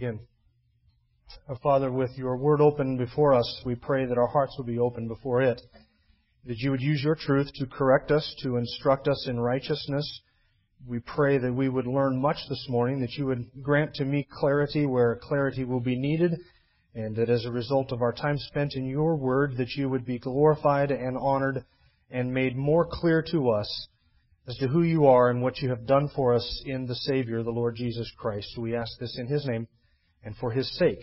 begin. Our Father, with your word open before us, we pray that our hearts will be open before it, that you would use your truth to correct us, to instruct us in righteousness. We pray that we would learn much this morning, that you would grant to me clarity where clarity will be needed, and that as a result of our time spent in your word, that you would be glorified and honored and made more clear to us as to who you are and what you have done for us in the Savior, the Lord Jesus Christ. We ask this in His name and for His sake.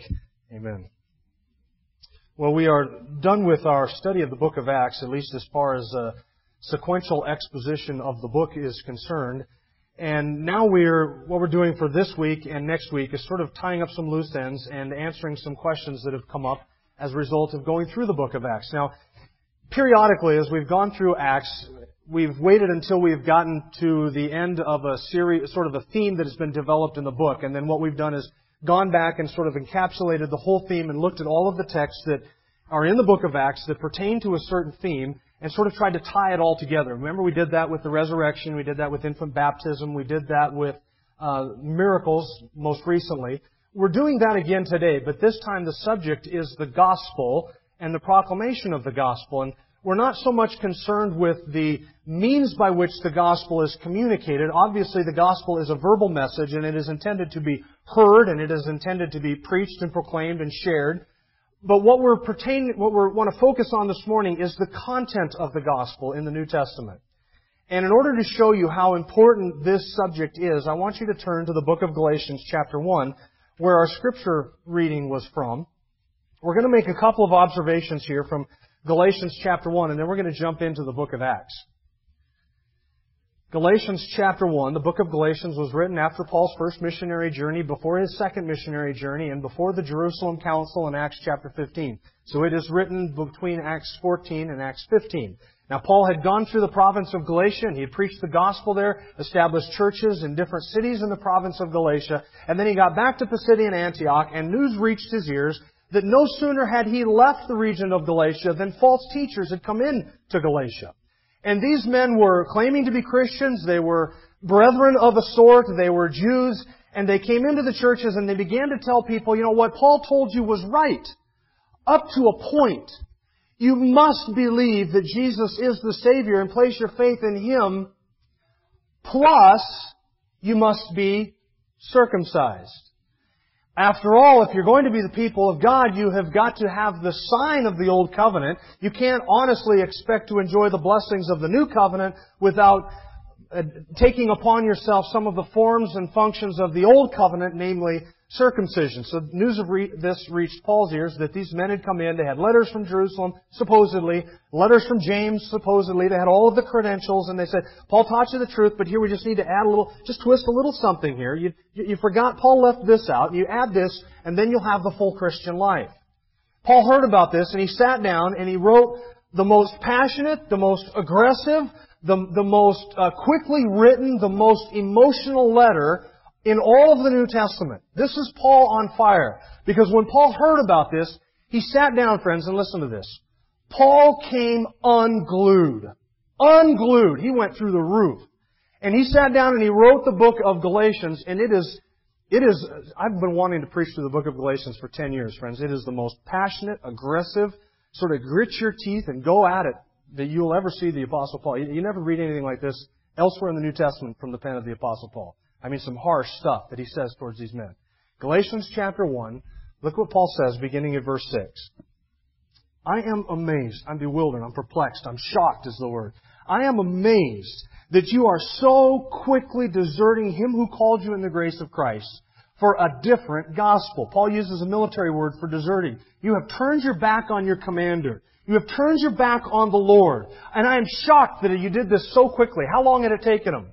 Amen. Well, we are done with our study of the book of Acts, at least as far as a sequential exposition of the book is concerned. And now we're, what we're doing for this week and next week is sort of tying up some loose ends and answering some questions that have come up as a result of going through the book of Acts. Now, periodically, as we've gone through Acts, we've waited until we've gotten to the end of a series, sort of a theme that has been developed in the book. And then what we've done is gone back and sort of encapsulated the whole theme and looked at all of the texts that are in the book of Acts that pertain to a certain theme and sort of tried to tie it all together. Remember, we did that with the resurrection, we did that with infant baptism, we did that with uh, miracles most recently. We're doing that again today, but this time the subject is the gospel and the proclamation of the gospel. And we're not so much concerned with the means by which the gospel is communicated. Obviously, the gospel is a verbal message and it is intended to be heard and it is intended to be preached and proclaimed and shared. But what we're pertain, what we want to focus on this morning is the content of the gospel in the New Testament. And in order to show you how important this subject is, I want you to turn to the book of Galatians chapter 1, where our scripture reading was from. We're going to make a couple of observations here from Galatians chapter 1, and then we're going to jump into the book of Acts. Galatians chapter 1, the book of Galatians was written after Paul's first missionary journey, before his second missionary journey, and before the Jerusalem Council in Acts chapter 15. So it is written between Acts 14 and Acts 15. Now Paul had gone through the province of Galatia and he had preached the gospel there, established churches in different cities in the province of Galatia, and then he got back to Pisidian Antioch and news reached his ears that no sooner had he left the region of Galatia than false teachers had come in to Galatia. And these men were claiming to be Christians. They were brethren of a sort. They were Jews. And they came into the churches and they began to tell people, you know, what Paul told you was right. Up to a point. You must believe that Jesus is the Savior and place your faith in Him. Plus, you must be circumcised. After all, if you're going to be the people of God, you have got to have the sign of the Old Covenant. You can't honestly expect to enjoy the blessings of the New Covenant without uh, taking upon yourself some of the forms and functions of the Old Covenant, namely circumcision. So news of re- this reached Paul's ears that these men had come in. They had letters from Jerusalem, supposedly, letters from James, supposedly. They had all of the credentials, and they said, Paul taught you the truth, but here we just need to add a little, just twist a little something here. You, you forgot Paul left this out. You add this, and then you'll have the full Christian life. Paul heard about this, and he sat down and he wrote the most passionate, the most aggressive, the, the most uh, quickly written, the most emotional letter in all of the New Testament. This is Paul on fire. Because when Paul heard about this, he sat down, friends, and listen to this. Paul came unglued. Unglued. He went through the roof. And he sat down and he wrote the book of Galatians, and it is, it is, I've been wanting to preach through the book of Galatians for 10 years, friends. It is the most passionate, aggressive, sort of grit your teeth and go at it that you'll ever see the Apostle Paul. You never read anything like this elsewhere in the New Testament from the pen of the Apostle Paul. I mean, some harsh stuff that he says towards these men. Galatians chapter 1, look what Paul says beginning at verse 6. I am amazed, I'm bewildered, I'm perplexed, I'm shocked is the word. I am amazed that you are so quickly deserting him who called you in the grace of Christ for a different gospel. Paul uses a military word for deserting. You have turned your back on your commander. You have turned your back on the Lord. And I am shocked that you did this so quickly. How long had it taken him?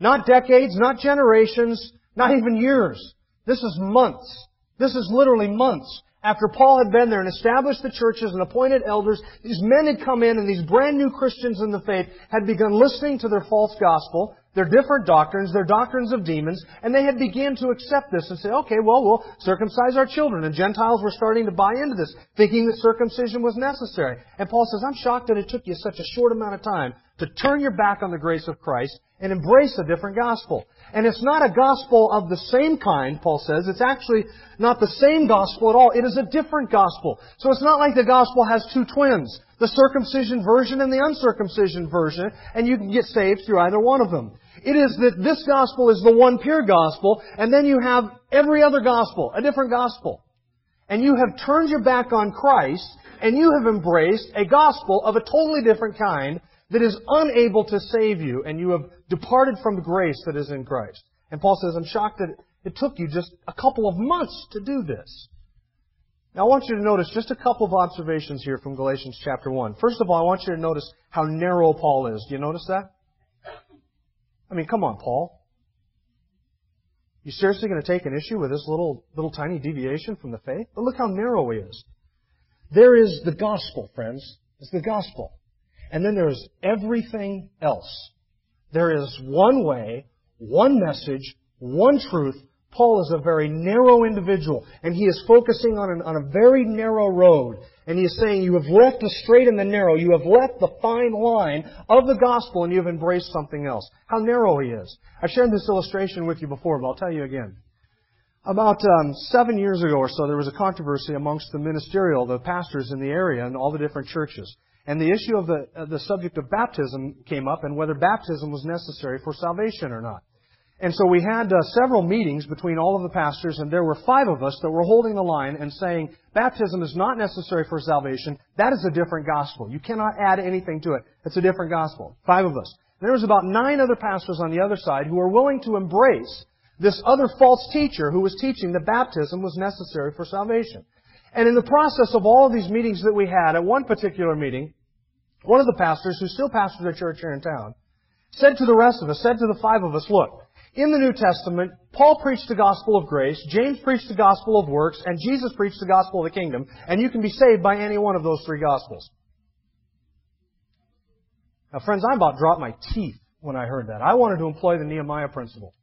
Not decades, not generations, not even years. This is months. This is literally months. After Paul had been there and established the churches and appointed elders, these men had come in and these brand new Christians in the faith had begun listening to their false gospel, their different doctrines, They're doctrines of demons, and they had begun to accept this and say, okay, well, we'll circumcise our children. And Gentiles were starting to buy into this, thinking that circumcision was necessary. And Paul says, I'm shocked that it took you such a short amount of time to turn your back on the grace of Christ and embrace a different gospel. And it's not a gospel of the same kind, Paul says. It's actually not the same gospel at all. It is a different gospel. So it's not like the gospel has two twins. The circumcision version and the uncircumcision version, and you can get saved through either one of them. It is that this gospel is the one pure gospel, and then you have every other gospel, a different gospel. And you have turned your back on Christ, and you have embraced a gospel of a totally different kind that is unable to save you, and you have departed from the grace that is in Christ. And Paul says, I'm shocked that it took you just a couple of months to do this. Now I want you to notice just a couple of observations here from Galatians chapter 1. First of all, I want you to notice how narrow Paul is. Do you notice that? I mean, come on, Paul. You seriously going to take an issue with this little, little tiny deviation from the faith? But look how narrow he is. There is the gospel, friends. It's the gospel. And then there is everything else. There is one way, one message, one truth. Paul is a very narrow individual, and he is focusing on, an, on a very narrow road. And he is saying, You have left the straight and the narrow. You have left the fine line of the gospel, and you have embraced something else. How narrow he is. I've shared this illustration with you before, but I'll tell you again. About um, seven years ago or so, there was a controversy amongst the ministerial, the pastors in the area, and all the different churches. And the issue of the, uh, the subject of baptism came up and whether baptism was necessary for salvation or not. And so we had uh, several meetings between all of the pastors, and there were five of us that were holding the line and saying, baptism is not necessary for salvation. That is a different gospel. You cannot add anything to it. It's a different gospel. Five of us. And there was about nine other pastors on the other side who were willing to embrace this other false teacher who was teaching that baptism was necessary for salvation. And in the process of all of these meetings that we had, at one particular meeting, one of the pastors, who still pastors a church here in town, said to the rest of us, said to the five of us, look, in the New Testament, Paul preached the gospel of grace, James preached the gospel of works, and Jesus preached the gospel of the kingdom, and you can be saved by any one of those three gospels. Now friends, I about dropped my teeth when I heard that. I wanted to employ the Nehemiah principle.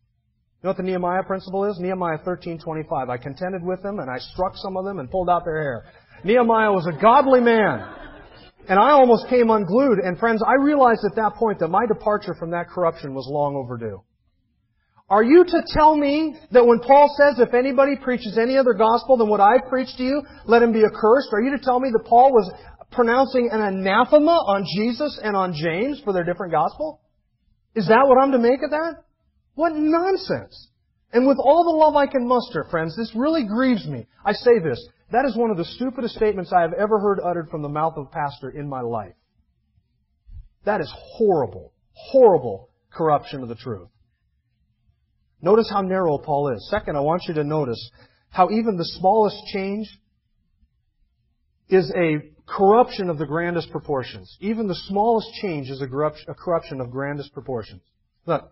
You know what the Nehemiah principle is? Nehemiah 13:25. I contended with them and I struck some of them and pulled out their hair. Nehemiah was a godly man. And I almost came unglued. And friends, I realized at that point that my departure from that corruption was long overdue. Are you to tell me that when Paul says, if anybody preaches any other gospel than what I preach to you, let him be accursed? Are you to tell me that Paul was pronouncing an anathema on Jesus and on James for their different gospel? Is that what I'm to make of that? What nonsense! And with all the love I can muster, friends, this really grieves me. I say this. That is one of the stupidest statements I have ever heard uttered from the mouth of a pastor in my life. That is horrible, horrible corruption of the truth. Notice how narrow Paul is. Second, I want you to notice how even the smallest change is a corruption of the grandest proportions. Even the smallest change is a corruption of grandest proportions. Look,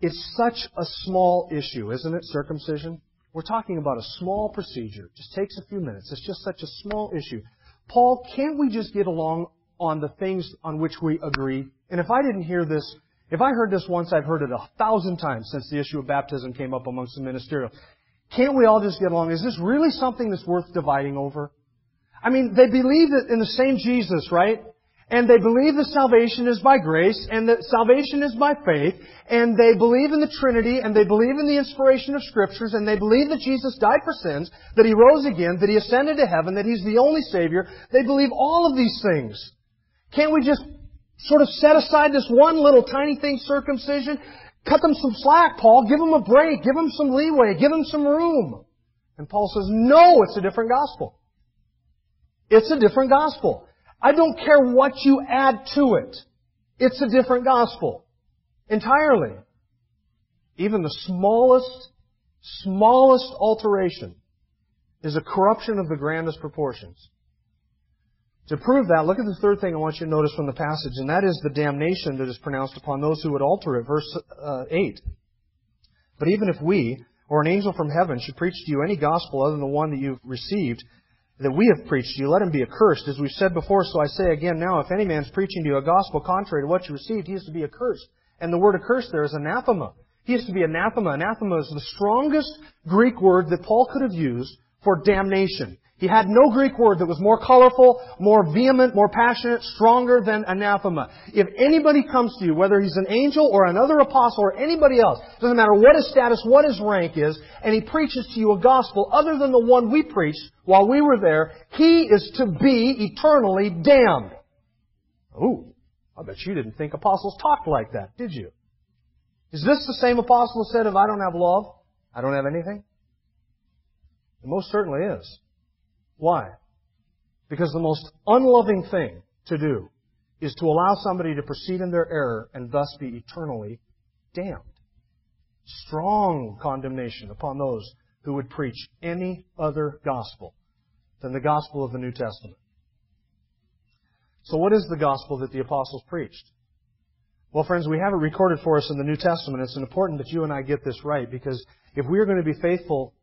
it's such a small issue, isn't it, circumcision? We're talking about a small procedure. It just takes a few minutes. It's just such a small issue. Paul, can't we just get along on the things on which we agree? And if I didn't hear this, if I heard this once, I've heard it a thousand times since the issue of baptism came up amongst the ministerial. Can't we all just get along? Is this really something that's worth dividing over? I mean, they believe in the same Jesus, right? and they believe that salvation is by grace, and that salvation is by faith, and they believe in the Trinity, and they believe in the inspiration of Scriptures, and they believe that Jesus died for sins, that He rose again, that He ascended to heaven, that He's the only Savior. They believe all of these things. Can't we just sort of set aside this one little tiny thing, circumcision? Cut them some slack, Paul. Give them a break. Give them some leeway. Give them some room. And Paul says, no, it's a different gospel. It's a different gospel. I don't care what you add to it. It's a different gospel. Entirely. Even the smallest smallest alteration is a corruption of the grandest proportions. To prove that, look at the third thing I want you to notice from the passage, and that is the damnation that is pronounced upon those who would alter it. Verse uh, 8. But even if we, or an angel from heaven, should preach to you any gospel other than the one that you've received, that we have preached to you, let him be accursed. As we've said before, so I say again now, if any man's preaching to you a gospel contrary to what you received, he is to be accursed. And the word accursed there is anathema. He is to be anathema. Anathema is the strongest Greek word that Paul could have used for damnation. He had no Greek word that was more colorful, more vehement, more passionate, stronger than anathema. If anybody comes to you, whether he's an angel or another apostle or anybody else, doesn't matter what his status, what his rank is, and he preaches to you a gospel other than the one we preached while we were there, he is to be eternally damned. Ooh, I bet you didn't think apostles talked like that, did you? Is this the same apostle who said, if I don't have love, I don't have anything? It most certainly is. Why? Because the most unloving thing to do is to allow somebody to proceed in their error and thus be eternally damned. Strong condemnation upon those who would preach any other gospel than the gospel of the New Testament. So what is the gospel that the apostles preached? Well, friends, we have it recorded for us in the New Testament. It's important that you and I get this right because if we are going to be faithful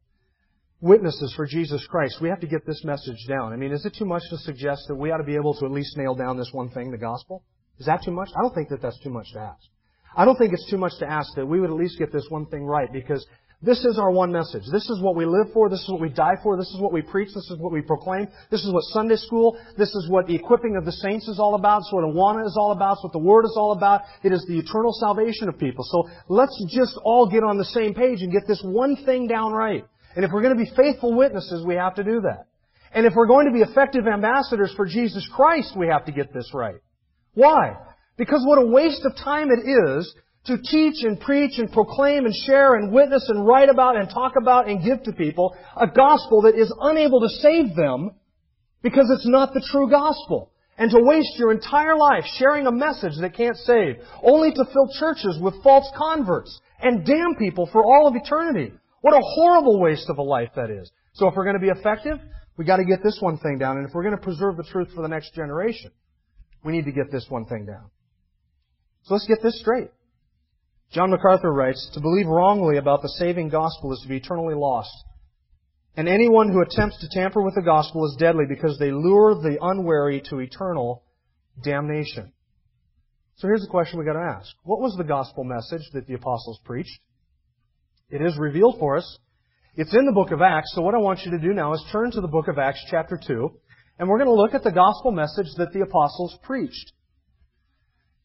witnesses for Jesus Christ, we have to get this message down. I mean, is it too much to suggest that we ought to be able to at least nail down this one thing, the gospel? Is that too much? I don't think that that's too much to ask. I don't think it's too much to ask that we would at least get this one thing right because this is our one message. This is what we live for. This is what we die for. This is what we preach. This is what we proclaim. This is what Sunday school, this is what the equipping of the saints is all about. It's what Awana is all about. It's what the Word is all about. It is the eternal salvation of people. So let's just all get on the same page and get this one thing down right. And if we're going to be faithful witnesses, we have to do that. And if we're going to be effective ambassadors for Jesus Christ, we have to get this right. Why? Because what a waste of time it is to teach and preach and proclaim and share and witness and write about and talk about and give to people a gospel that is unable to save them because it's not the true gospel. And to waste your entire life sharing a message that can't save, only to fill churches with false converts and damn people for all of eternity. What a horrible waste of a life that is. So if we're going to be effective, we got to get this one thing down. And if we're going to preserve the truth for the next generation, we need to get this one thing down. So let's get this straight. John MacArthur writes, To believe wrongly about the saving gospel is to be eternally lost. And anyone who attempts to tamper with the gospel is deadly because they lure the unwary to eternal damnation. So here's the question we got to ask. What was the gospel message that the apostles preached? It is revealed for us. It's in the book of Acts, so what I want you to do now is turn to the book of Acts chapter 2, and we're going to look at the gospel message that the apostles preached.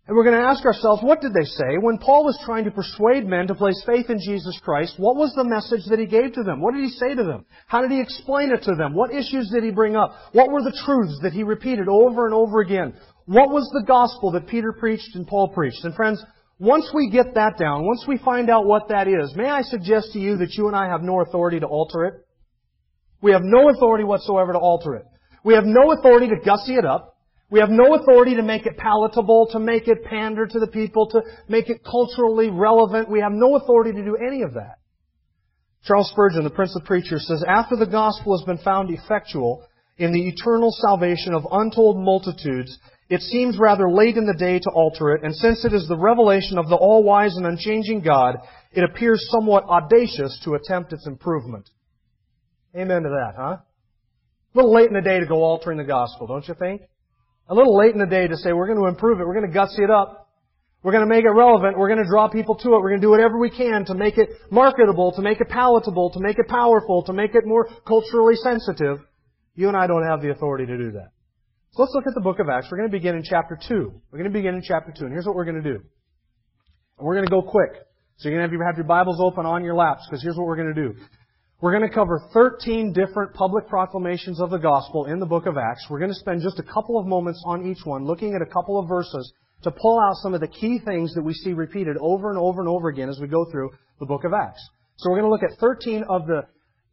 And we're going to ask ourselves, what did they say? When Paul was trying to persuade men to place faith in Jesus Christ, what was the message that he gave to them? What did he say to them? How did he explain it to them? What issues did he bring up? What were the truths that he repeated over and over again? What was the gospel that Peter preached and Paul preached? And friends, once we get that down, once we find out what that is, may I suggest to you that you and I have no authority to alter it? We have no authority whatsoever to alter it. We have no authority to gussy it up. We have no authority to make it palatable, to make it pander to the people, to make it culturally relevant. We have no authority to do any of that. Charles Spurgeon, the Prince of Preachers, says, After the gospel has been found effectual in the eternal salvation of untold multitudes, it seems rather late in the day to alter it, and since it is the revelation of the all-wise and unchanging God, it appears somewhat audacious to attempt its improvement. Amen to that, huh? A little late in the day to go altering the gospel, don't you think? A little late in the day to say we're going to improve it, we're going to gutsy it up, we're going to make it relevant, we're going to draw people to it, we're going to do whatever we can to make it marketable, to make it palatable, to make it powerful, to make it more culturally sensitive. You and I don't have the authority to do that. So let's look at the book of Acts. We're going to begin in chapter 2. We're going to begin in chapter 2. And here's what we're going to do. And we're going to go quick. So you're going to have your Bibles open on your laps because here's what we're going to do. We're going to cover 13 different public proclamations of the gospel in the book of Acts. We're going to spend just a couple of moments on each one looking at a couple of verses to pull out some of the key things that we see repeated over and over and over again as we go through the book of Acts. So we're going to look at 13 of the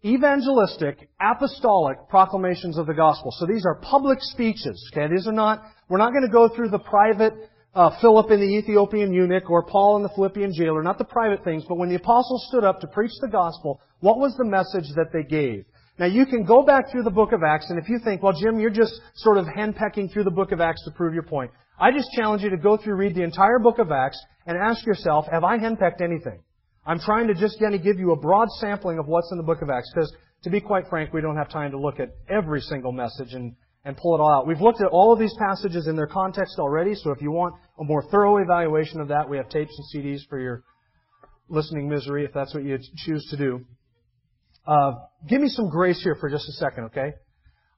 evangelistic, apostolic proclamations of the gospel. So these are public speeches. Okay, these are not. We're not going to go through the private uh, Philip and the Ethiopian eunuch or Paul and the Philippian jailer, not the private things, but when the apostles stood up to preach the gospel, what was the message that they gave? Now you can go back through the book of Acts, and if you think, well, Jim, you're just sort of henpecking through the book of Acts to prove your point, I just challenge you to go through, read the entire book of Acts, and ask yourself, have I henpecked anything? I'm trying to just kind of give you a broad sampling of what's in the book of Acts, because to be quite frank, we don't have time to look at every single message and, and pull it all out. We've looked at all of these passages in their context already, so if you want a more thorough evaluation of that, we have tapes and CDs for your listening misery, if that's what you choose to do. Uh, give me some grace here for just a second, okay?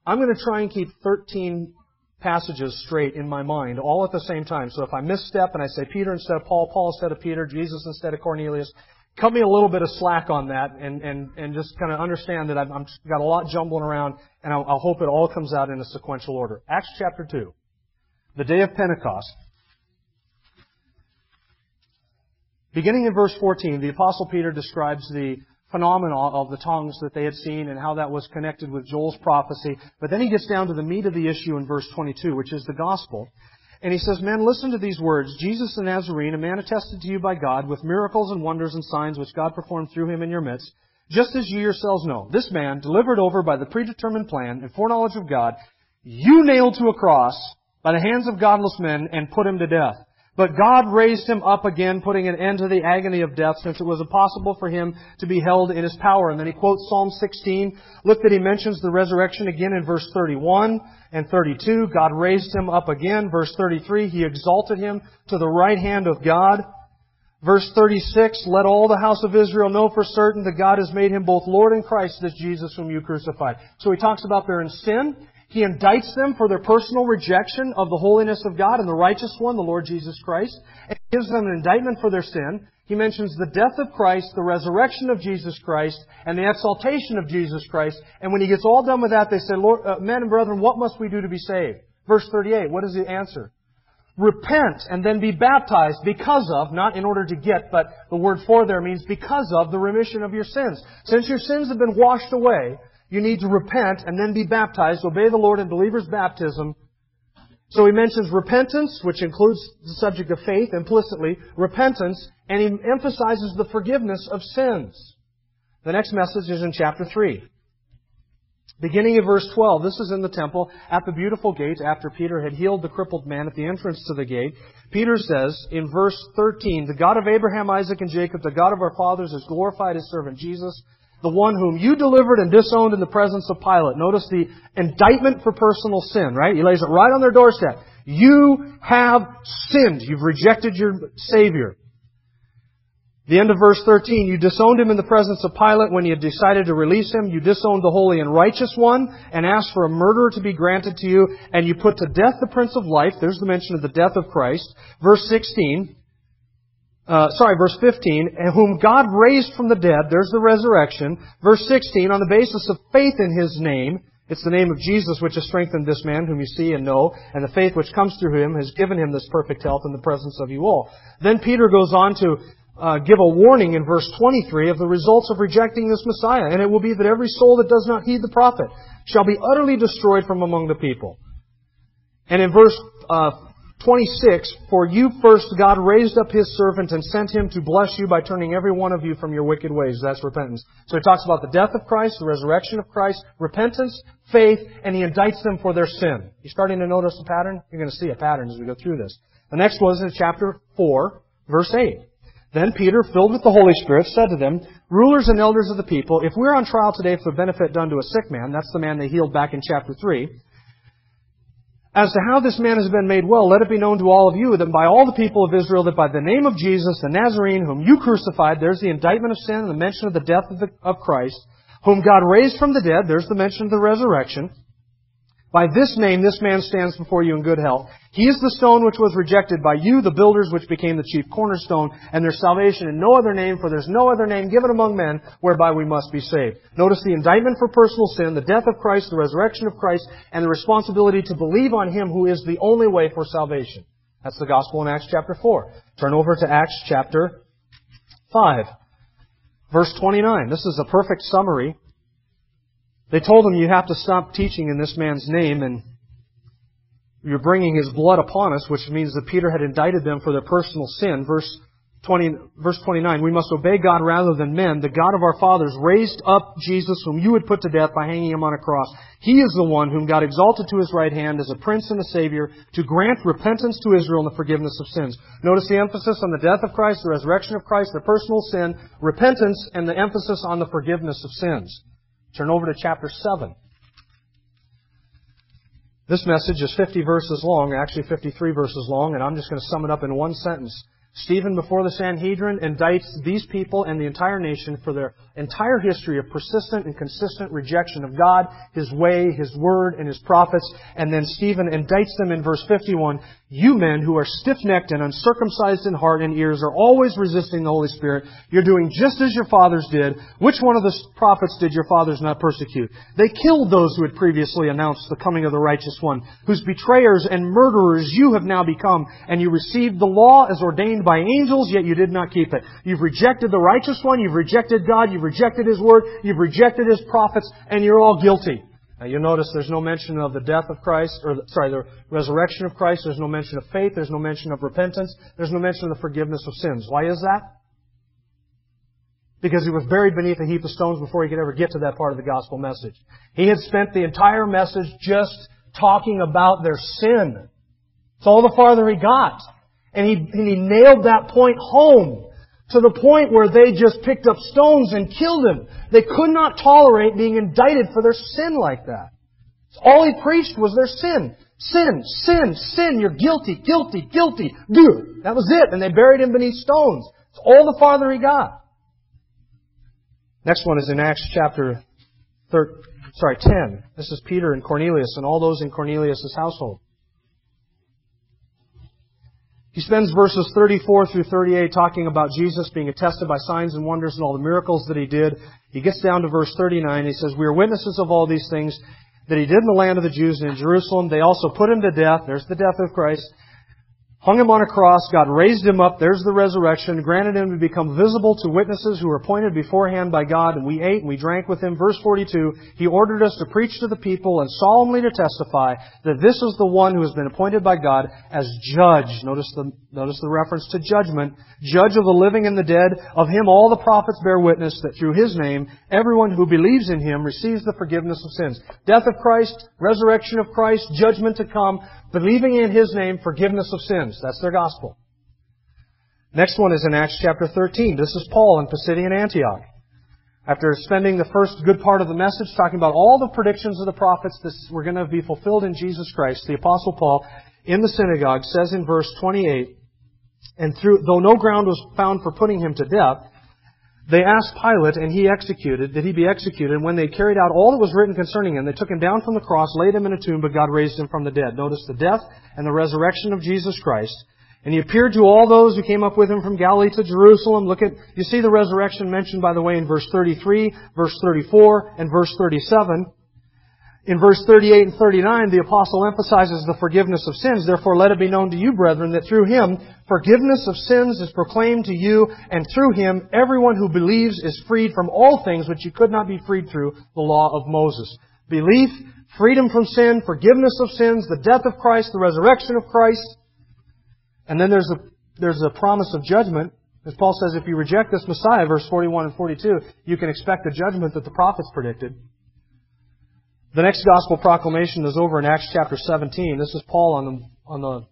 I'm going to try and keep 13 passages straight in my mind, all at the same time. So if I misstep and I say Peter instead of Paul, Paul instead of Peter, Jesus instead of Cornelius, cut me a little bit of slack on that and, and, and just kind of understand that I've, I've got a lot jumbling around and I'll, I'll hope it all comes out in a sequential order. Acts chapter 2. The day of Pentecost. Beginning in verse 14, the apostle Peter describes the phenomena of the tongues that they had seen and how that was connected with Joel's prophecy. But then he gets down to the meat of the issue in verse 22, which is the gospel. And he says, Men, listen to these words. Jesus the Nazarene, a man attested to you by God with miracles and wonders and signs which God performed through him in your midst, just as you yourselves know. This man, delivered over by the predetermined plan and foreknowledge of God, you nailed to a cross by the hands of godless men and put him to death. But God raised him up again, putting an end to the agony of death, since it was impossible for him to be held in his power. And then he quotes Psalm 16. Look that he mentions the resurrection again in verse 31 and 32. God raised him up again. Verse 33, he exalted him to the right hand of God. Verse 36, let all the house of Israel know for certain that God has made him both Lord and Christ, this Jesus whom you crucified. So he talks about their sin. He indicts them for their personal rejection of the holiness of God and the righteous one, the Lord Jesus Christ, and gives them an indictment for their sin. He mentions the death of Christ, the resurrection of Jesus Christ, and the exaltation of Jesus Christ. And when he gets all done with that, they say, Lord, uh, men and brethren, what must we do to be saved? Verse 38, what is the answer? Repent and then be baptized because of, not in order to get, but the word for there means because of the remission of your sins. Since your sins have been washed away, you need to repent and then be baptized, obey the Lord in believer's baptism. So he mentions repentance, which includes the subject of faith implicitly, repentance, and he emphasizes the forgiveness of sins. The next message is in chapter 3. Beginning in verse 12, this is in the temple at the beautiful gate after Peter had healed the crippled man at the entrance to the gate. Peter says in verse 13, The God of Abraham, Isaac, and Jacob, the God of our fathers, has glorified his servant Jesus the one whom you delivered and disowned in the presence of Pilate. Notice the indictment for personal sin, right? He lays it right on their doorstep. You have sinned. You've rejected your Savior. The end of verse 13, you disowned him in the presence of Pilate when you decided to release him. You disowned the holy and righteous one and asked for a murderer to be granted to you. And you put to death the Prince of Life. There's the mention of the death of Christ. Verse 16, uh, sorry, verse 15, and whom God raised from the dead, there's the resurrection. Verse 16, on the basis of faith in His name, it's the name of Jesus which has strengthened this man whom you see and know, and the faith which comes through him has given him this perfect health in the presence of you all. Then Peter goes on to uh, give a warning in verse 23 of the results of rejecting this Messiah, and it will be that every soul that does not heed the prophet shall be utterly destroyed from among the people. And in verse uh, 26, For you first God raised up His servant and sent him to bless you by turning every one of you from your wicked ways. That's repentance. So he talks about the death of Christ, the resurrection of Christ, repentance, faith, and he indicts them for their sin. You starting to notice a pattern? You're going to see a pattern as we go through this. The next was in chapter 4, verse 8. Then Peter, filled with the Holy Spirit, said to them, Rulers and elders of the people, if we're on trial today for the benefit done to a sick man, that's the man they healed back in chapter 3, as to how this man has been made well, let it be known to all of you that by all the people of Israel that by the name of Jesus, the Nazarene, whom you crucified, there's the indictment of sin and the mention of the death of, the, of Christ, whom God raised from the dead, there's the mention of the resurrection, by this name, this man stands before you in good health. He is the stone which was rejected by you, the builders, which became the chief cornerstone, and there's salvation in no other name, for there's no other name given among men whereby we must be saved. Notice the indictment for personal sin, the death of Christ, the resurrection of Christ, and the responsibility to believe on Him who is the only way for salvation. That's the gospel in Acts chapter 4. Turn over to Acts chapter 5. Verse 29. This is a perfect summary they told him, You have to stop teaching in this man's name. And you're bringing his blood upon us, which means that Peter had indicted them for their personal sin. Verse 20, verse 29, we must obey God rather than men. The God of our fathers raised up Jesus, whom you had put to death by hanging him on a cross. He is the one whom God exalted to his right hand as a prince and a savior to grant repentance to Israel and the forgiveness of sins. Notice the emphasis on the death of Christ, the resurrection of Christ, the personal sin, repentance, and the emphasis on the forgiveness of sins. Turn over to chapter 7. This message is 50 verses long, actually 53 verses long, and I'm just going to sum it up in one sentence. Stephen, before the Sanhedrin, indicts these people and the entire nation for their entire history of persistent and consistent rejection of God, His way, His word, and His prophets. And then Stephen indicts them in verse 51 You men who are stiff necked and uncircumcised in heart and ears are always resisting the Holy Spirit. You're doing just as your fathers did. Which one of the prophets did your fathers not persecute? They killed those who had previously announced the coming of the righteous one, whose betrayers and murderers you have now become, and you received the law as ordained by angels, yet you did not keep it. You've rejected the righteous one, you've rejected God, you've rejected His word, you've rejected His prophets, and you're all guilty. Now you'll notice there's no mention of the death of Christ, or sorry, the resurrection of Christ. There's no mention of faith. There's no mention of repentance. There's no mention of the forgiveness of sins. Why is that? Because he was buried beneath a heap of stones before he could ever get to that part of the gospel message. He had spent the entire message just talking about their sin. It's all the farther he got. And he, and he nailed that point home to the point where they just picked up stones and killed him. They could not tolerate being indicted for their sin like that. All he preached was their sin. Sin, sin, sin, you're guilty, guilty, guilty. Do. That was it. And they buried him beneath stones. It's all the farther he got. Next one is in Acts chapter 13, sorry, 10. This is Peter and Cornelius and all those in Cornelius' household. He spends verses 34 through 38 talking about Jesus being attested by signs and wonders and all the miracles that he did. He gets down to verse 39. He says, We are witnesses of all these things that he did in the land of the Jews and in Jerusalem. They also put him to death. There's the death of Christ hung him on a cross, God raised him up, there's the resurrection, granted him to become visible to witnesses who were appointed beforehand by God, and we ate and we drank with him. Verse 42, he ordered us to preach to the people and solemnly to testify that this is the one who has been appointed by God as judge. Notice the, notice the reference to judgment. Judge of the living and the dead. Of him all the prophets bear witness that through his name, everyone who believes in him receives the forgiveness of sins. Death of Christ, resurrection of Christ, judgment to come believing in His name, forgiveness of sins. That's their gospel. Next one is in Acts chapter 13. This is Paul in Pisidian Antioch. After spending the first good part of the message talking about all the predictions of the prophets that were going to be fulfilled in Jesus Christ, the apostle Paul in the synagogue says in verse 28, and through, though no ground was found for putting him to death, they asked Pilate, and he executed, that he be executed. And when they carried out all that was written concerning him, they took him down from the cross, laid him in a tomb, but God raised him from the dead. Notice the death and the resurrection of Jesus Christ. And he appeared to all those who came up with him from Galilee to Jerusalem. Look at, you see the resurrection mentioned, by the way, in verse 33, verse 34, and verse 37. In verse 38 and 39, the apostle emphasizes the forgiveness of sins. Therefore, let it be known to you, brethren, that through him forgiveness of sins is proclaimed to you, and through him everyone who believes is freed from all things which you could not be freed through the law of Moses. Belief, freedom from sin, forgiveness of sins, the death of Christ, the resurrection of Christ. And then there's a, there's a promise of judgment. As Paul says, if you reject this Messiah, verse 41 and 42, you can expect the judgment that the prophets predicted. The next gospel proclamation is over in Acts chapter 17. This is Paul on the, on the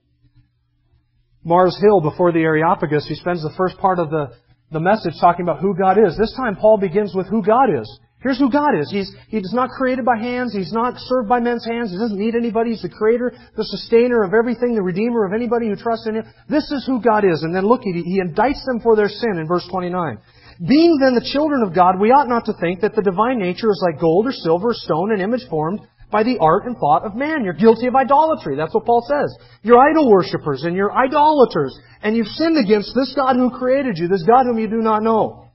Mars Hill before the Areopagus. He spends the first part of the, the message talking about who God is. This time Paul begins with who God is. Here's who God is. He's, he's not created by hands. He's not served by men's hands. He doesn't need anybody. He's the creator, the sustainer of everything, the redeemer of anybody who trusts in Him. This is who God is. And then look, he, he indicts them for their sin in verse 29. Being then the children of God, we ought not to think that the divine nature is like gold or silver or stone, an image formed by the art and thought of man. You're guilty of idolatry. That's what Paul says. You're idol worshippers and you're idolaters. And you've sinned against this God who created you, this God whom you do not know.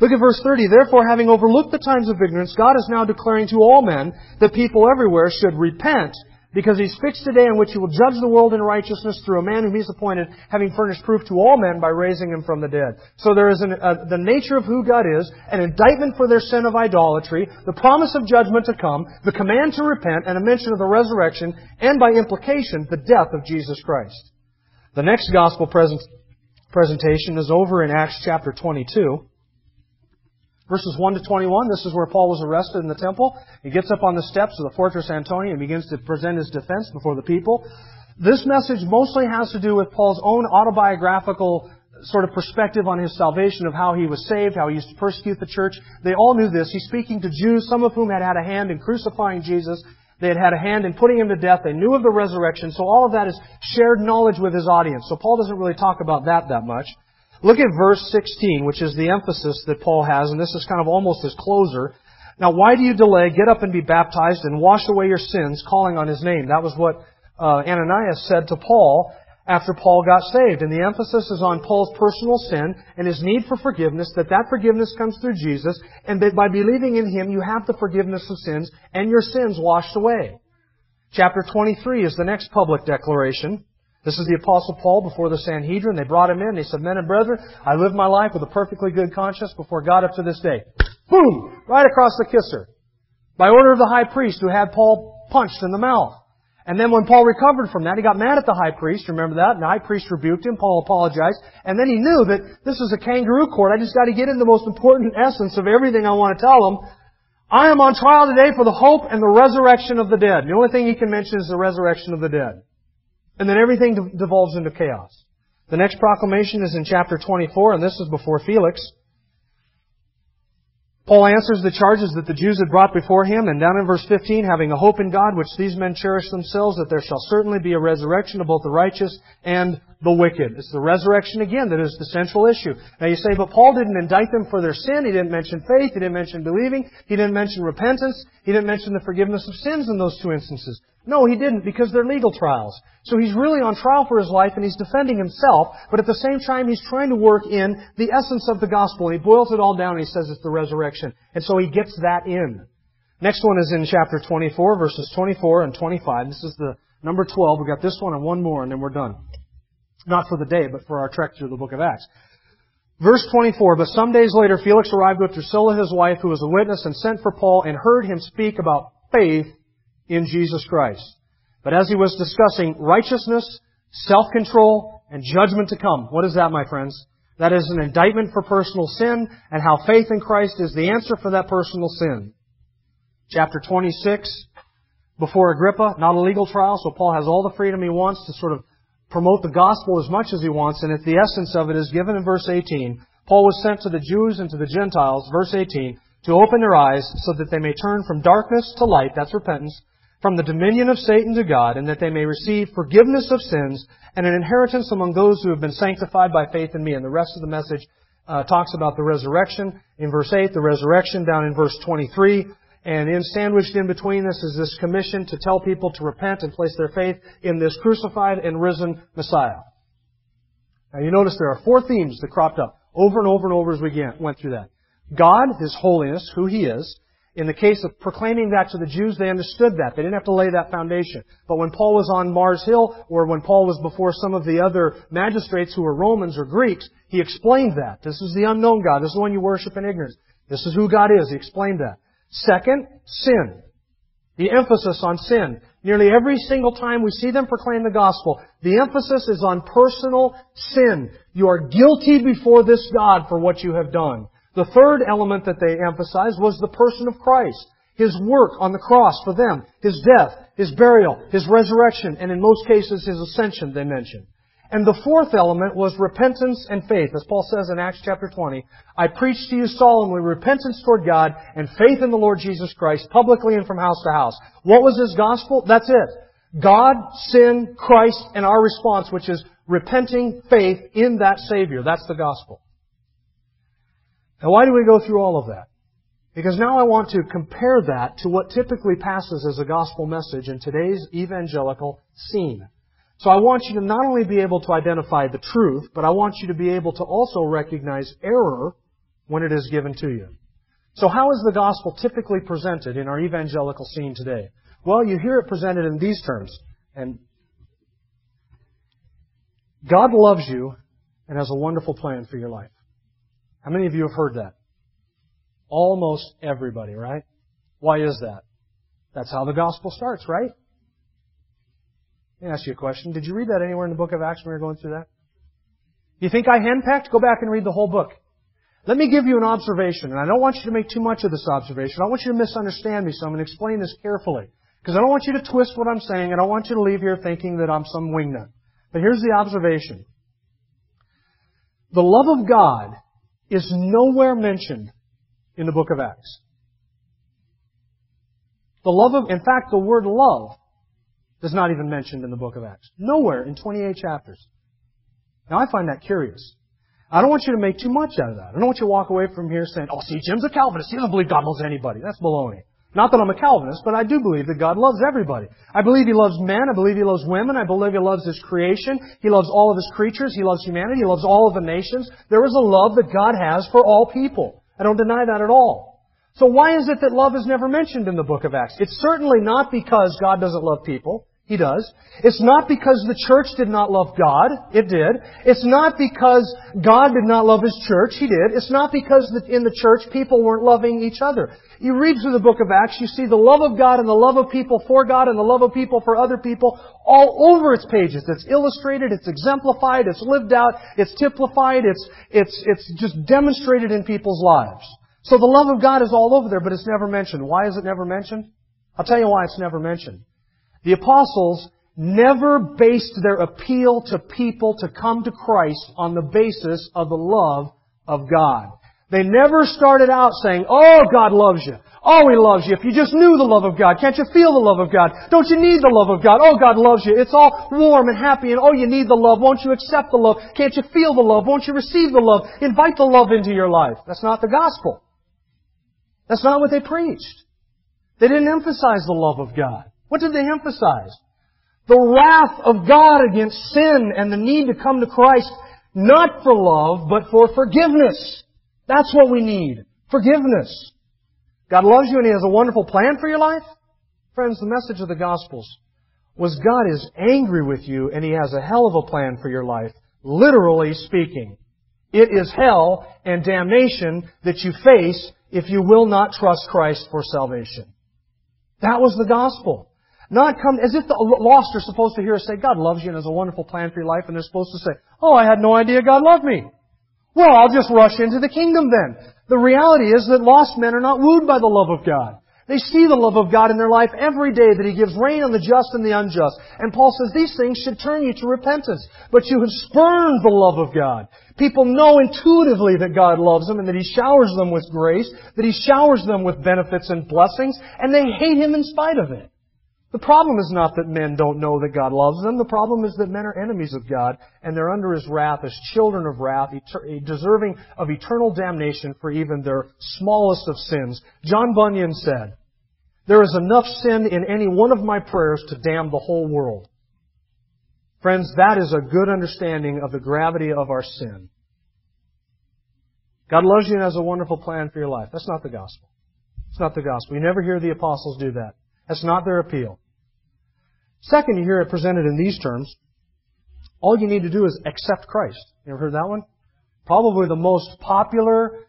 Look at verse 30. Therefore, having overlooked the times of ignorance, God is now declaring to all men that people everywhere should repent because he's fixed a day in which he will judge the world in righteousness through a man whom he's appointed, having furnished proof to all men by raising him from the dead. So there is an, uh, the nature of who God is, an indictment for their sin of idolatry, the promise of judgment to come, the command to repent, and a mention of the resurrection, and by implication, the death of Jesus Christ. The next gospel present, presentation is over in Acts chapter 22. Verses 1 to 21, this is where Paul was arrested in the temple. He gets up on the steps of the Fortress Antonia and begins to present his defense before the people. This message mostly has to do with Paul's own autobiographical sort of perspective on his salvation of how he was saved, how he used to persecute the church. They all knew this. He's speaking to Jews, some of whom had had a hand in crucifying Jesus. They had had a hand in putting him to death. They knew of the resurrection. So all of that is shared knowledge with his audience. So Paul doesn't really talk about that that much. Look at verse 16, which is the emphasis that Paul has, and this is kind of almost his closer. Now, why do you delay? Get up and be baptized and wash away your sins, calling on his name. That was what uh, Ananias said to Paul after Paul got saved. And the emphasis is on Paul's personal sin and his need for forgiveness, that that forgiveness comes through Jesus, and that by believing in him, you have the forgiveness of sins and your sins washed away. Chapter 23 is the next public declaration. This is the Apostle Paul before the Sanhedrin. They brought him in. They said, Men and brethren, I live my life with a perfectly good conscience before God up to this day. Boom! Right across the kisser. By order of the high priest who had Paul punched in the mouth. And then when Paul recovered from that, he got mad at the high priest. Remember that? And the high priest rebuked him. Paul apologized. And then he knew that this is a kangaroo court. I just got to get in the most important essence of everything I want to tell them. I am on trial today for the hope and the resurrection of the dead. The only thing he can mention is the resurrection of the dead. And then everything devolves into chaos. The next proclamation is in chapter 24, and this is before Felix. Paul answers the charges that the Jews had brought before him, and down in verse 15, having a hope in God, which these men cherish themselves, that there shall certainly be a resurrection of both the righteous and the wicked. It's the resurrection again that is the central issue. Now you say, but Paul didn't indict them for their sin. He didn't mention faith. He didn't mention believing. He didn't mention repentance. He didn't mention the forgiveness of sins in those two instances. No, he didn't because they're legal trials. So he's really on trial for his life and he's defending himself, but at the same time he's trying to work in the essence of the gospel. He boils it all down and he says it's the resurrection. And so he gets that in. Next one is in chapter 24, verses 24 and 25. This is the number 12. We've got this one and one more and then we're done. Not for the day, but for our trek through the book of Acts. Verse 24, But some days later Felix arrived with Drusilla his wife, who was a witness, and sent for Paul and heard him speak about faith in Jesus Christ. But as he was discussing righteousness, self-control, and judgment to come, what is that, my friends? That is an indictment for personal sin and how faith in Christ is the answer for that personal sin. Chapter 26, before Agrippa, not a legal trial, so Paul has all the freedom he wants to sort of promote the gospel as much as he wants, and if the essence of it is given in verse 18. Paul was sent to the Jews and to the Gentiles, verse 18, to open their eyes so that they may turn from darkness to light, that's repentance, from the dominion of Satan to God, and that they may receive forgiveness of sins and an inheritance among those who have been sanctified by faith in me. And the rest of the message uh, talks about the resurrection in verse 8, the resurrection down in verse 23, and in sandwiched in between this is this commission to tell people to repent and place their faith in this crucified and risen Messiah. Now you notice there are four themes that cropped up over and over and over as we went through that. God, His holiness, who He is. In the case of proclaiming that to the Jews, they understood that. They didn't have to lay that foundation. But when Paul was on Mars Hill, or when Paul was before some of the other magistrates who were Romans or Greeks, he explained that. This is the unknown God. This is the one you worship in ignorance. This is who God is. He explained that. Second, sin. The emphasis on sin. Nearly every single time we see them proclaim the gospel, the emphasis is on personal sin. You are guilty before this God for what you have done. The third element that they emphasized was the person of Christ. His work on the cross for them. His death, His burial, His resurrection, and in most cases His ascension they mentioned. And the fourth element was repentance and faith. As Paul says in Acts chapter 20, I preach to you solemnly repentance toward God and faith in the Lord Jesus Christ, publicly and from house to house. What was his gospel? That's it. God, sin, Christ, and our response, which is repenting faith in that Savior. That's the gospel. Now, why do we go through all of that? Because now I want to compare that to what typically passes as a gospel message in today's evangelical scene. So I want you to not only be able to identify the truth, but I want you to be able to also recognize error when it is given to you. So how is the gospel typically presented in our evangelical scene today? Well, you hear it presented in these terms. And God loves you and has a wonderful plan for your life. How many of you have heard that? Almost everybody, right? Why is that? That's how the gospel starts, right? Let me ask you a question. Did you read that anywhere in the book of Acts when we were going through that? You think I henpecked? Go back and read the whole book. Let me give you an observation, and I don't want you to make too much of this observation. I want you to misunderstand me, so I'm going to explain this carefully. Because I don't want you to twist what I'm saying. and I don't want you to leave here thinking that I'm some wingnut. But here's the observation. The love of God is nowhere mentioned in the book of Acts. The love of, in fact, the word love is not even mentioned in the book of Acts. Nowhere in 28 chapters. Now I find that curious. I don't want you to make too much out of that. I don't want you to walk away from here saying, oh, see, Jim's a Calvinist. He doesn't believe God loves anybody. That's baloney. Not that I'm a Calvinist, but I do believe that God loves everybody. I believe He loves men. I believe He loves women. I believe He loves His creation. He loves all of His creatures. He loves humanity. He loves all of the nations. There is a love that God has for all people. I don't deny that at all. So why is it that love is never mentioned in the book of Acts? It's certainly not because God doesn't love people. He does. It's not because the church did not love God. It did. It's not because God did not love His church. He did. It's not because in the church people weren't loving each other. You read through the book of Acts, you see the love of God and the love of people for God and the love of people for other people all over its pages. It's illustrated, it's exemplified, it's lived out, it's typified, it's, it's, it's just demonstrated in people's lives. So the love of God is all over there, but it's never mentioned. Why is it never mentioned? I'll tell you why it's never mentioned. The apostles never based their appeal to people to come to Christ on the basis of the love of God. They never started out saying, Oh, God loves you. Oh, He loves you. If you just knew the love of God, can't you feel the love of God? Don't you need the love of God? Oh, God loves you. It's all warm and happy and oh, you need the love. Won't you accept the love? Can't you feel the love? Won't you receive the love? Invite the love into your life. That's not the gospel. That's not what they preached. They didn't emphasize the love of God. What did they emphasize? The wrath of God against sin and the need to come to Christ, not for love, but for forgiveness. That's what we need. Forgiveness. God loves you and He has a wonderful plan for your life. Friends, the message of the Gospels was God is angry with you and He has a hell of a plan for your life, literally speaking. It is hell and damnation that you face if you will not trust Christ for salvation. That was the gospel. Not come as if the lost are supposed to hear us say, God loves you and has a wonderful plan for your life, and they're supposed to say, Oh, I had no idea God loved me. Well, I'll just rush into the kingdom then. The reality is that lost men are not wooed by the love of God. They see the love of God in their life every day, that He gives rain on the just and the unjust. And Paul says these things should turn you to repentance. But you have spurned the love of God. People know intuitively that God loves them and that He showers them with grace, that He showers them with benefits and blessings, and they hate Him in spite of it. The problem is not that men don't know that God loves them. The problem is that men are enemies of God and they're under His wrath as children of wrath, eh, deserving of eternal damnation for even their smallest of sins. John Bunyan said, There is enough sin in any one of my prayers to damn the whole world. Friends, that is a good understanding of the gravity of our sin. God loves you and has a wonderful plan for your life. That's not the gospel. It's not the gospel. You never hear the apostles do that. That's not their appeal. Second, you hear it presented in these terms. All you need to do is accept Christ. You ever heard that one? Probably the most popular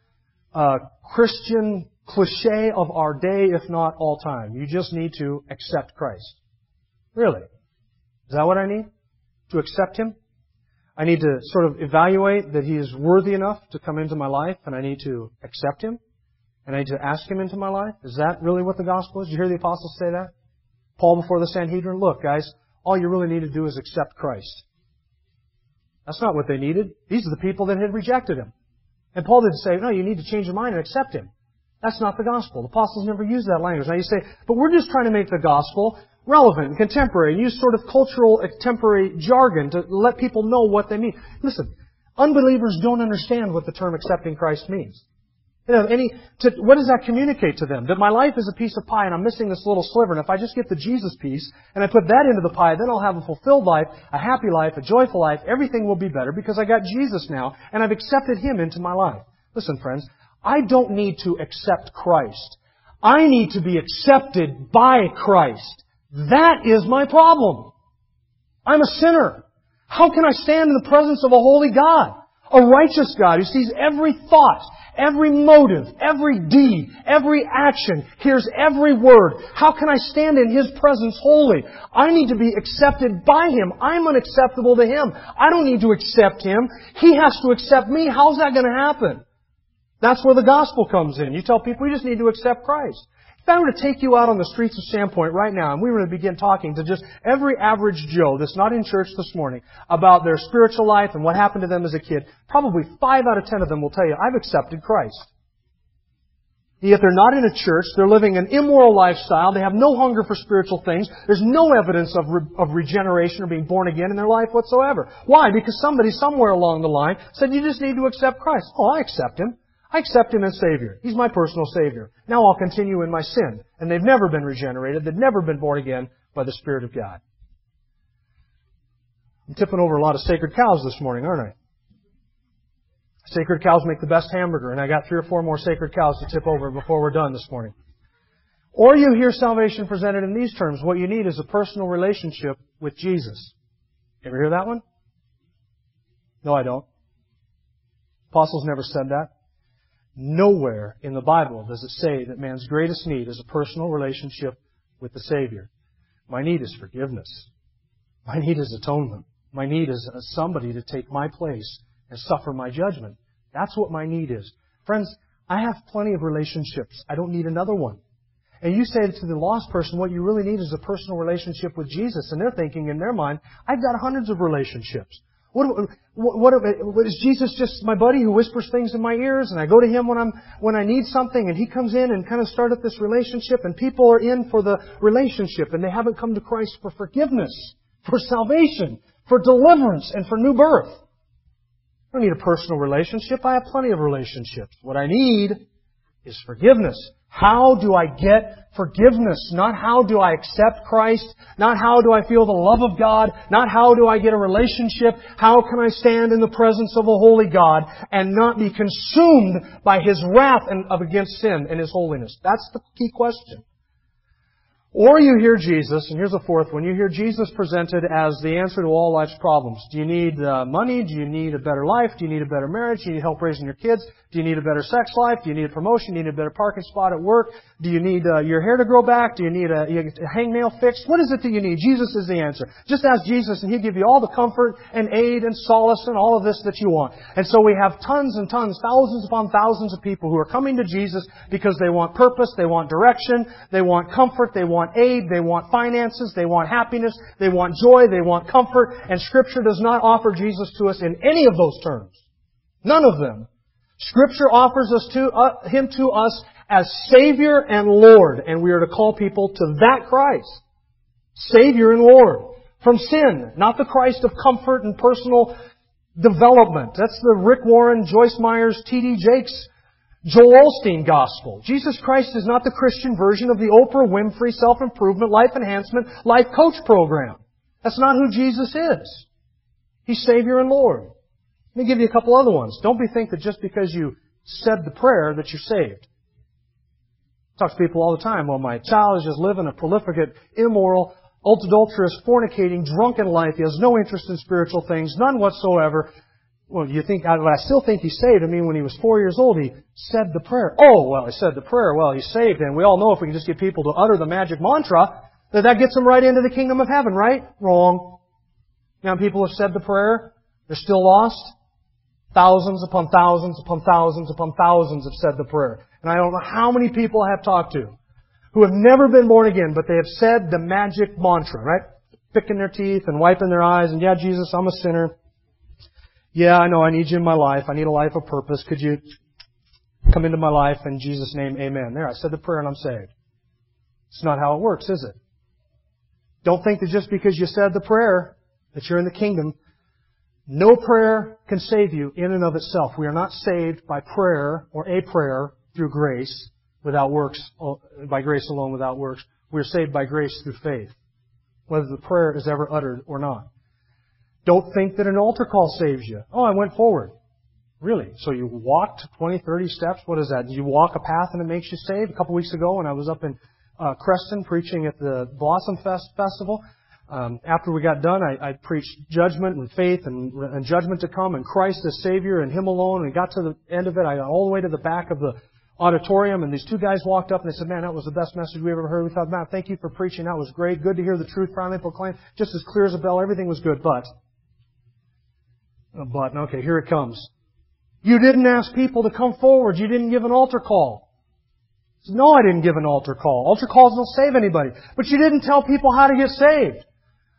uh, Christian cliche of our day, if not all time. You just need to accept Christ. Really? Is that what I need? To accept Him? I need to sort of evaluate that He is worthy enough to come into my life, and I need to accept Him, and I need to ask Him into my life. Is that really what the gospel is? Did you hear the apostles say that? Paul before the Sanhedrin, look, guys, all you really need to do is accept Christ. That's not what they needed. These are the people that had rejected him. And Paul didn't say, no, you need to change your mind and accept him. That's not the gospel. The apostles never used that language. Now you say, but we're just trying to make the gospel relevant and contemporary and use sort of cultural uh, contemporary jargon to let people know what they mean. Listen, unbelievers don't understand what the term accepting Christ means. You know, any, to, what does that communicate to them? That my life is a piece of pie and I'm missing this little sliver, and if I just get the Jesus piece and I put that into the pie, then I'll have a fulfilled life, a happy life, a joyful life, everything will be better because I got Jesus now and I've accepted Him into my life. Listen, friends, I don't need to accept Christ. I need to be accepted by Christ. That is my problem. I'm a sinner. How can I stand in the presence of a holy God? A righteous God who sees every thought, every motive, every deed, every action, hears every word. How can I stand in His presence holy? I need to be accepted by Him. I'm unacceptable to Him. I don't need to accept Him. He has to accept me. How's that going to happen? That's where the gospel comes in. You tell people we just need to accept Christ. If I were to take you out on the streets of Sandpoint right now and we were to begin talking to just every average Joe that's not in church this morning about their spiritual life and what happened to them as a kid, probably five out of ten of them will tell you, I've accepted Christ. Yet they're not in a church, they're living an immoral lifestyle, they have no hunger for spiritual things, there's no evidence of, re- of regeneration or being born again in their life whatsoever. Why? Because somebody somewhere along the line said you just need to accept Christ. Oh, I accept Him. I accept Him as Savior. He's my personal Savior. Now I'll continue in my sin. And they've never been regenerated. They've never been born again by the Spirit of God. I'm tipping over a lot of sacred cows this morning, aren't I? Sacred cows make the best hamburger, and I got three or four more sacred cows to tip over before we're done this morning. Or you hear salvation presented in these terms. What you need is a personal relationship with Jesus. Ever hear that one? No, I don't. Apostles never said that. Nowhere in the Bible does it say that man's greatest need is a personal relationship with the Savior. My need is forgiveness. My need is atonement. My need is somebody to take my place and suffer my judgment. That's what my need is. Friends, I have plenty of relationships. I don't need another one. And you say to the lost person, what you really need is a personal relationship with Jesus. And they're thinking in their mind, I've got hundreds of relationships. What, what, what, is Jesus just my buddy who whispers things in my ears and I go to him when I'm, when I need something and he comes in and kind of started this relationship and people are in for the relationship and they haven't come to Christ for forgiveness, for salvation, for deliverance and for new birth. I don't need a personal relationship. I have plenty of relationships. What I need is forgiveness. How do I get forgiveness? Not how do I accept Christ? Not how do I feel the love of God? Not how do I get a relationship? How can I stand in the presence of a holy God and not be consumed by His wrath and, of against sin and His holiness? That's the key question. Or you hear Jesus, and here's a fourth one, you hear Jesus presented as the answer to all life's problems. Do you need uh, money? Do you need a better life? Do you need a better marriage? Do you need help raising your kids? Do you need a better sex life? Do you need a promotion? Do you need a better parking spot at work? Do you need uh, your hair to grow back? Do you need a, a hangnail fixed? What is it that you need? Jesus is the answer. Just ask Jesus and He'll give you all the comfort and aid and solace and all of this that you want. And so we have tons and tons, thousands upon thousands of people who are coming to Jesus because they want purpose, they want direction, they want comfort, they want aid, they want finances, they want happiness, they want joy, they want comfort, and Scripture does not offer Jesus to us in any of those terms. None of them. Scripture offers us to, uh, Him to us as Savior and Lord, and we are to call people to that Christ. Savior and Lord. From sin, not the Christ of comfort and personal development. That's the Rick Warren, Joyce Myers, T.D. Jakes, Joel Osteen gospel. Jesus Christ is not the Christian version of the Oprah Winfrey self-improvement, life enhancement, life coach program. That's not who Jesus is. He's Savior and Lord. Let me give you a couple other ones. Don't be think that just because you said the prayer that you're saved. I talk to people all the time. Well, my child is just living a prolific, immoral, adulterous, fornicating, drunken life. He has no interest in spiritual things, none whatsoever. Well, you think, I, still think he's saved. I mean, when he was four years old, he said the prayer. Oh, well, he said the prayer. Well, he's saved. And we all know if we can just get people to utter the magic mantra, that that gets them right into the kingdom of heaven, right? Wrong. Now, people have said the prayer. They're still lost. Thousands upon thousands upon thousands upon thousands have said the prayer. And I don't know how many people I have talked to who have never been born again, but they have said the magic mantra, right? Picking their teeth and wiping their eyes and, yeah, Jesus, I'm a sinner. Yeah, I know I need you in my life. I need a life of purpose. Could you come into my life in Jesus' name? Amen. There, I said the prayer and I'm saved. It's not how it works, is it? Don't think that just because you said the prayer that you're in the kingdom no prayer can save you in and of itself. We are not saved by prayer or a prayer through grace without works, by grace alone without works. We are saved by grace through faith, whether the prayer is ever uttered or not. Don't think that an altar call saves you. Oh, I went forward. Really? So you walked 20, 30 steps? What is that? Did you walk a path and it makes you saved? A couple weeks ago when I was up in uh, Creston preaching at the Blossom Fest Festival. Um, after we got done, I, I preached judgment and faith and, and judgment to come and Christ as Savior and Him alone. And got to the end of it. I got all the way to the back of the auditorium and these two guys walked up and they said, man, that was the best message we ever heard. We thought, man, thank you for preaching. That was great. Good to hear the truth finally proclaimed. Just as clear as a bell. Everything was good. But, but, okay, here it comes. You didn't ask people to come forward. You didn't give an altar call. No, I didn't give an altar call. Altar calls don't save anybody. But you didn't tell people how to get saved.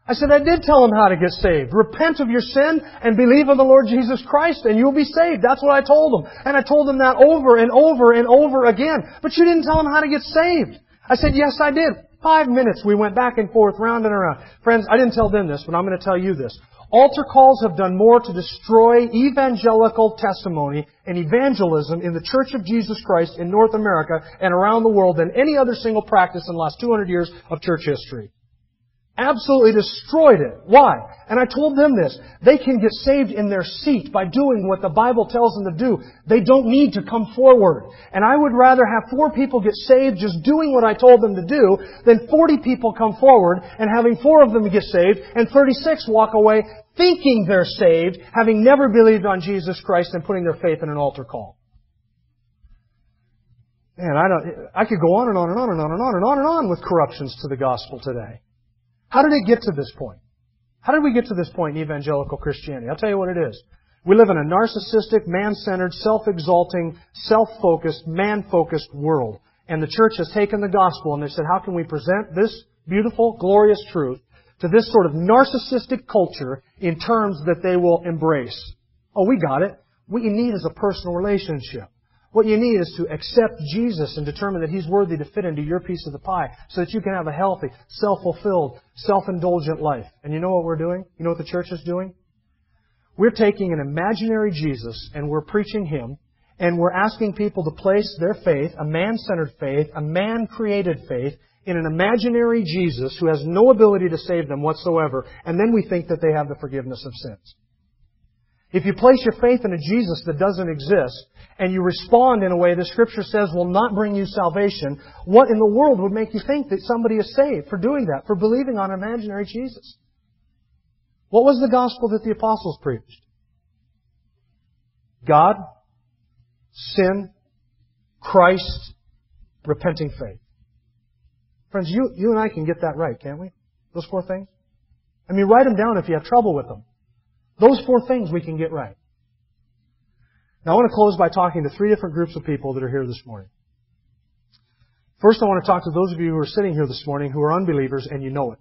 I said, I did tell them how to get saved. Repent of your sin and believe in the Lord Jesus Christ and you'll be saved. That's what I told them. And I told them that over and over and over again. But you didn't tell them how to get saved. I said, yes, I did. Five minutes we went back and forth, round and around. Friends, I didn't tell them this, but I'm going to tell you this. Altar calls have done more to destroy evangelical testimony and evangelism in the Church of Jesus Christ in North America and around the world than any other single practice in the last 200 years of church history. Absolutely destroyed it. Why? And I told them this. They can get saved in their seat by doing what the Bible tells them to do. They don't need to come forward. And I would rather have four people get saved just doing what I told them to do than 40 people come forward and having four of them get saved and 36 walk away thinking they're saved, having never believed on Jesus Christ and putting their faith in an altar call. Man, I don't, I could go on and on and on and on and on and on and on with corruptions to the gospel today. How did it get to this point? How did we get to this point in evangelical Christianity? I'll tell you what it is. We live in a narcissistic, man-centered, self-exalting, self-focused, man-focused world. And the church has taken the gospel and they said, how can we present this beautiful, glorious truth to this sort of narcissistic culture in terms that they will embrace? Oh, we got it. What you need is a personal relationship. What you need is to accept Jesus and determine that He's worthy to fit into your piece of the pie so that you can have a healthy, self-fulfilled, self-indulgent life. And you know what we're doing? You know what the church is doing? We're taking an imaginary Jesus and we're preaching Him and we're asking people to place their faith, a man-centered faith, a man-created faith, in an imaginary Jesus who has no ability to save them whatsoever, and then we think that they have the forgiveness of sins. If you place your faith in a Jesus that doesn't exist, and you respond in a way the Scripture says will not bring you salvation, what in the world would make you think that somebody is saved for doing that, for believing on an imaginary Jesus? What was the gospel that the apostles preached? God, sin, Christ, repenting faith. Friends, you, you and I can get that right, can't we? Those four things? I mean, write them down if you have trouble with them. Those four things we can get right. Now, I want to close by talking to three different groups of people that are here this morning. First, I want to talk to those of you who are sitting here this morning who are unbelievers and you know it.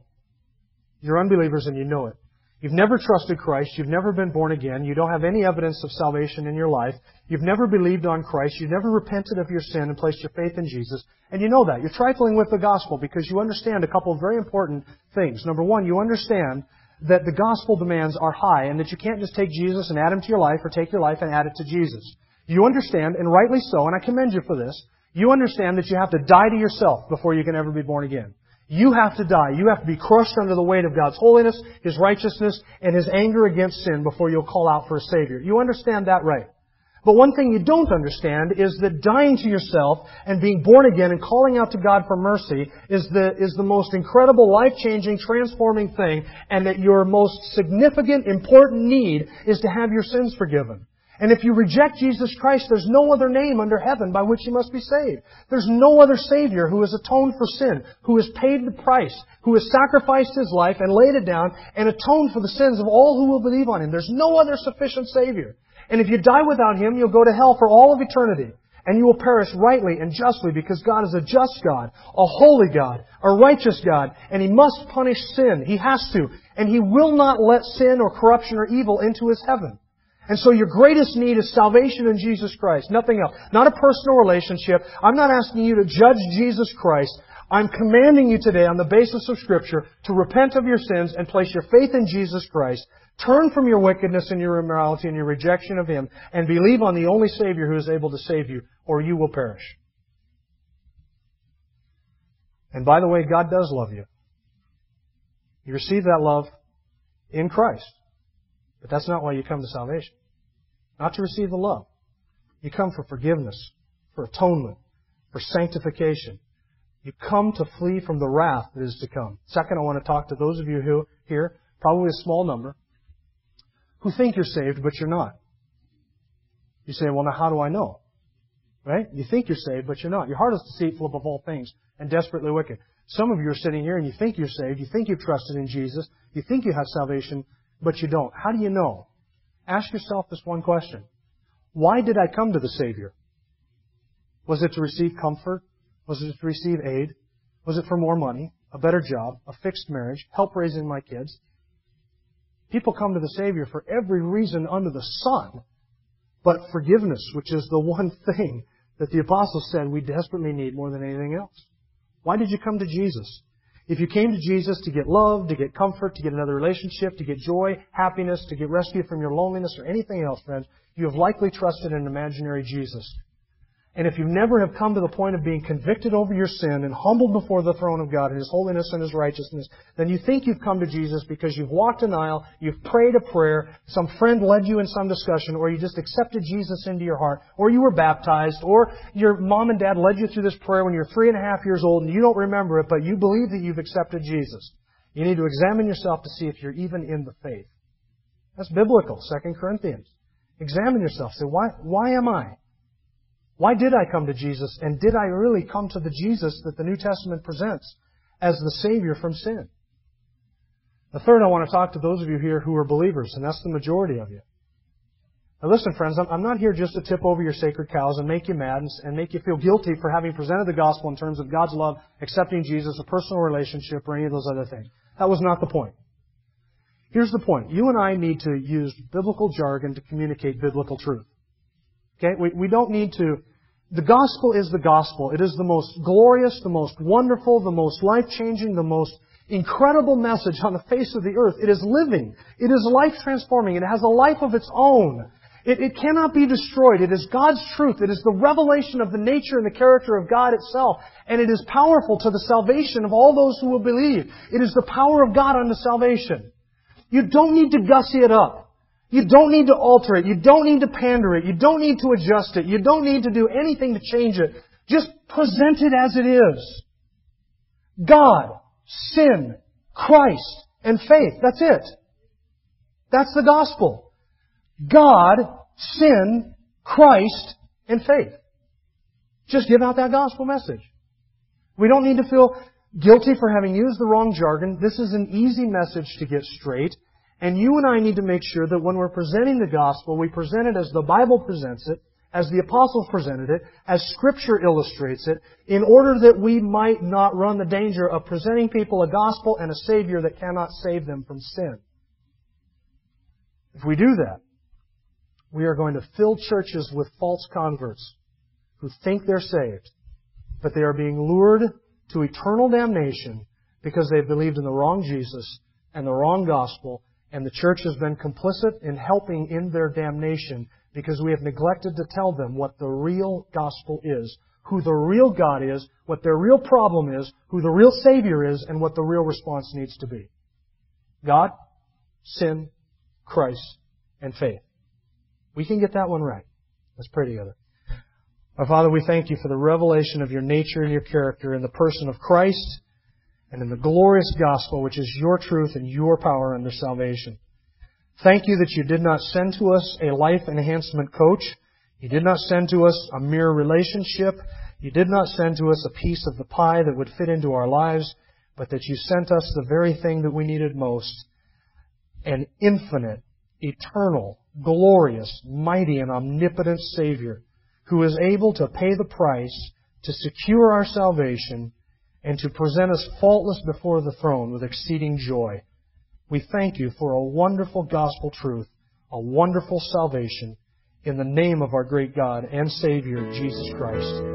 You're unbelievers and you know it. You've never trusted Christ. You've never been born again. You don't have any evidence of salvation in your life. You've never believed on Christ. You've never repented of your sin and placed your faith in Jesus. And you know that. You're trifling with the gospel because you understand a couple of very important things. Number one, you understand that the gospel demands are high and that you can't just take Jesus and add him to your life or take your life and add it to Jesus. You understand, and rightly so, and I commend you for this, you understand that you have to die to yourself before you can ever be born again. You have to die. You have to be crushed under the weight of God's holiness, His righteousness, and His anger against sin before you'll call out for a Savior. You understand that right. But one thing you don't understand is that dying to yourself and being born again and calling out to God for mercy is the, is the most incredible, life-changing, transforming thing, and that your most significant, important need is to have your sins forgiven. And if you reject Jesus Christ, there's no other name under heaven by which you must be saved. There's no other Savior who has atoned for sin, who has paid the price, who has sacrificed His life and laid it down and atoned for the sins of all who will believe on Him. There's no other sufficient Savior. And if you die without Him, you'll go to hell for all of eternity. And you will perish rightly and justly because God is a just God, a holy God, a righteous God, and He must punish sin. He has to. And He will not let sin or corruption or evil into His heaven. And so your greatest need is salvation in Jesus Christ, nothing else. Not a personal relationship. I'm not asking you to judge Jesus Christ. I'm commanding you today on the basis of Scripture to repent of your sins and place your faith in Jesus Christ Turn from your wickedness and your immorality and your rejection of Him and believe on the only Savior who is able to save you, or you will perish. And by the way, God does love you. You receive that love in Christ. But that's not why you come to salvation. Not to receive the love. You come for forgiveness, for atonement, for sanctification. You come to flee from the wrath that is to come. Second, I want to talk to those of you who here, probably a small number, who think you're saved, but you're not. You say, well, now how do I know? Right? You think you're saved, but you're not. Your heart is deceitful above all things and desperately wicked. Some of you are sitting here and you think you're saved, you think you've trusted in Jesus, you think you have salvation, but you don't. How do you know? Ask yourself this one question. Why did I come to the Savior? Was it to receive comfort? Was it to receive aid? Was it for more money, a better job, a fixed marriage, help raising my kids? People come to the Savior for every reason under the sun, but forgiveness, which is the one thing that the apostles said we desperately need more than anything else. Why did you come to Jesus? If you came to Jesus to get love, to get comfort, to get another relationship, to get joy, happiness, to get rescue from your loneliness or anything else, friends, you have likely trusted an imaginary Jesus. And if you never have come to the point of being convicted over your sin and humbled before the throne of God in His holiness and His righteousness, then you think you've come to Jesus because you've walked an aisle, you've prayed a prayer, some friend led you in some discussion, or you just accepted Jesus into your heart, or you were baptized, or your mom and dad led you through this prayer when you're three and a half years old and you don't remember it, but you believe that you've accepted Jesus. You need to examine yourself to see if you're even in the faith. That's biblical, 2 Corinthians. Examine yourself. Say, why, why am I? Why did I come to Jesus? And did I really come to the Jesus that the New Testament presents as the Savior from sin? The third, I want to talk to those of you here who are believers, and that's the majority of you. Now listen, friends, I'm not here just to tip over your sacred cows and make you mad and make you feel guilty for having presented the gospel in terms of God's love, accepting Jesus, a personal relationship, or any of those other things. That was not the point. Here's the point. You and I need to use biblical jargon to communicate biblical truth. Okay? We, we don't need to. The gospel is the gospel. It is the most glorious, the most wonderful, the most life-changing, the most incredible message on the face of the earth. It is living. It is life-transforming. It has a life of its own. It, it cannot be destroyed. It is God's truth. It is the revelation of the nature and the character of God itself. And it is powerful to the salvation of all those who will believe. It is the power of God unto salvation. You don't need to gussy it up. You don't need to alter it. You don't need to pander it. You don't need to adjust it. You don't need to do anything to change it. Just present it as it is. God, sin, Christ, and faith. That's it. That's the gospel. God, sin, Christ, and faith. Just give out that gospel message. We don't need to feel guilty for having used the wrong jargon. This is an easy message to get straight. And you and I need to make sure that when we're presenting the gospel, we present it as the Bible presents it, as the apostles presented it, as scripture illustrates it, in order that we might not run the danger of presenting people a gospel and a savior that cannot save them from sin. If we do that, we are going to fill churches with false converts who think they're saved, but they are being lured to eternal damnation because they've believed in the wrong Jesus and the wrong gospel and the church has been complicit in helping in their damnation because we have neglected to tell them what the real gospel is, who the real God is, what their real problem is, who the real Savior is, and what the real response needs to be. God, sin, Christ, and faith. We can get that one right. Let's pray together. Our Father, we thank you for the revelation of your nature and your character in the person of Christ and in the glorious gospel, which is your truth and your power unto salvation. Thank you that you did not send to us a life enhancement coach. You did not send to us a mere relationship. You did not send to us a piece of the pie that would fit into our lives, but that you sent us the very thing that we needed most an infinite, eternal, glorious, mighty, and omnipotent Savior who is able to pay the price to secure our salvation and to present us faultless before the throne with exceeding joy. We thank you for a wonderful gospel truth, a wonderful salvation, in the name of our great God and Savior, Jesus Christ.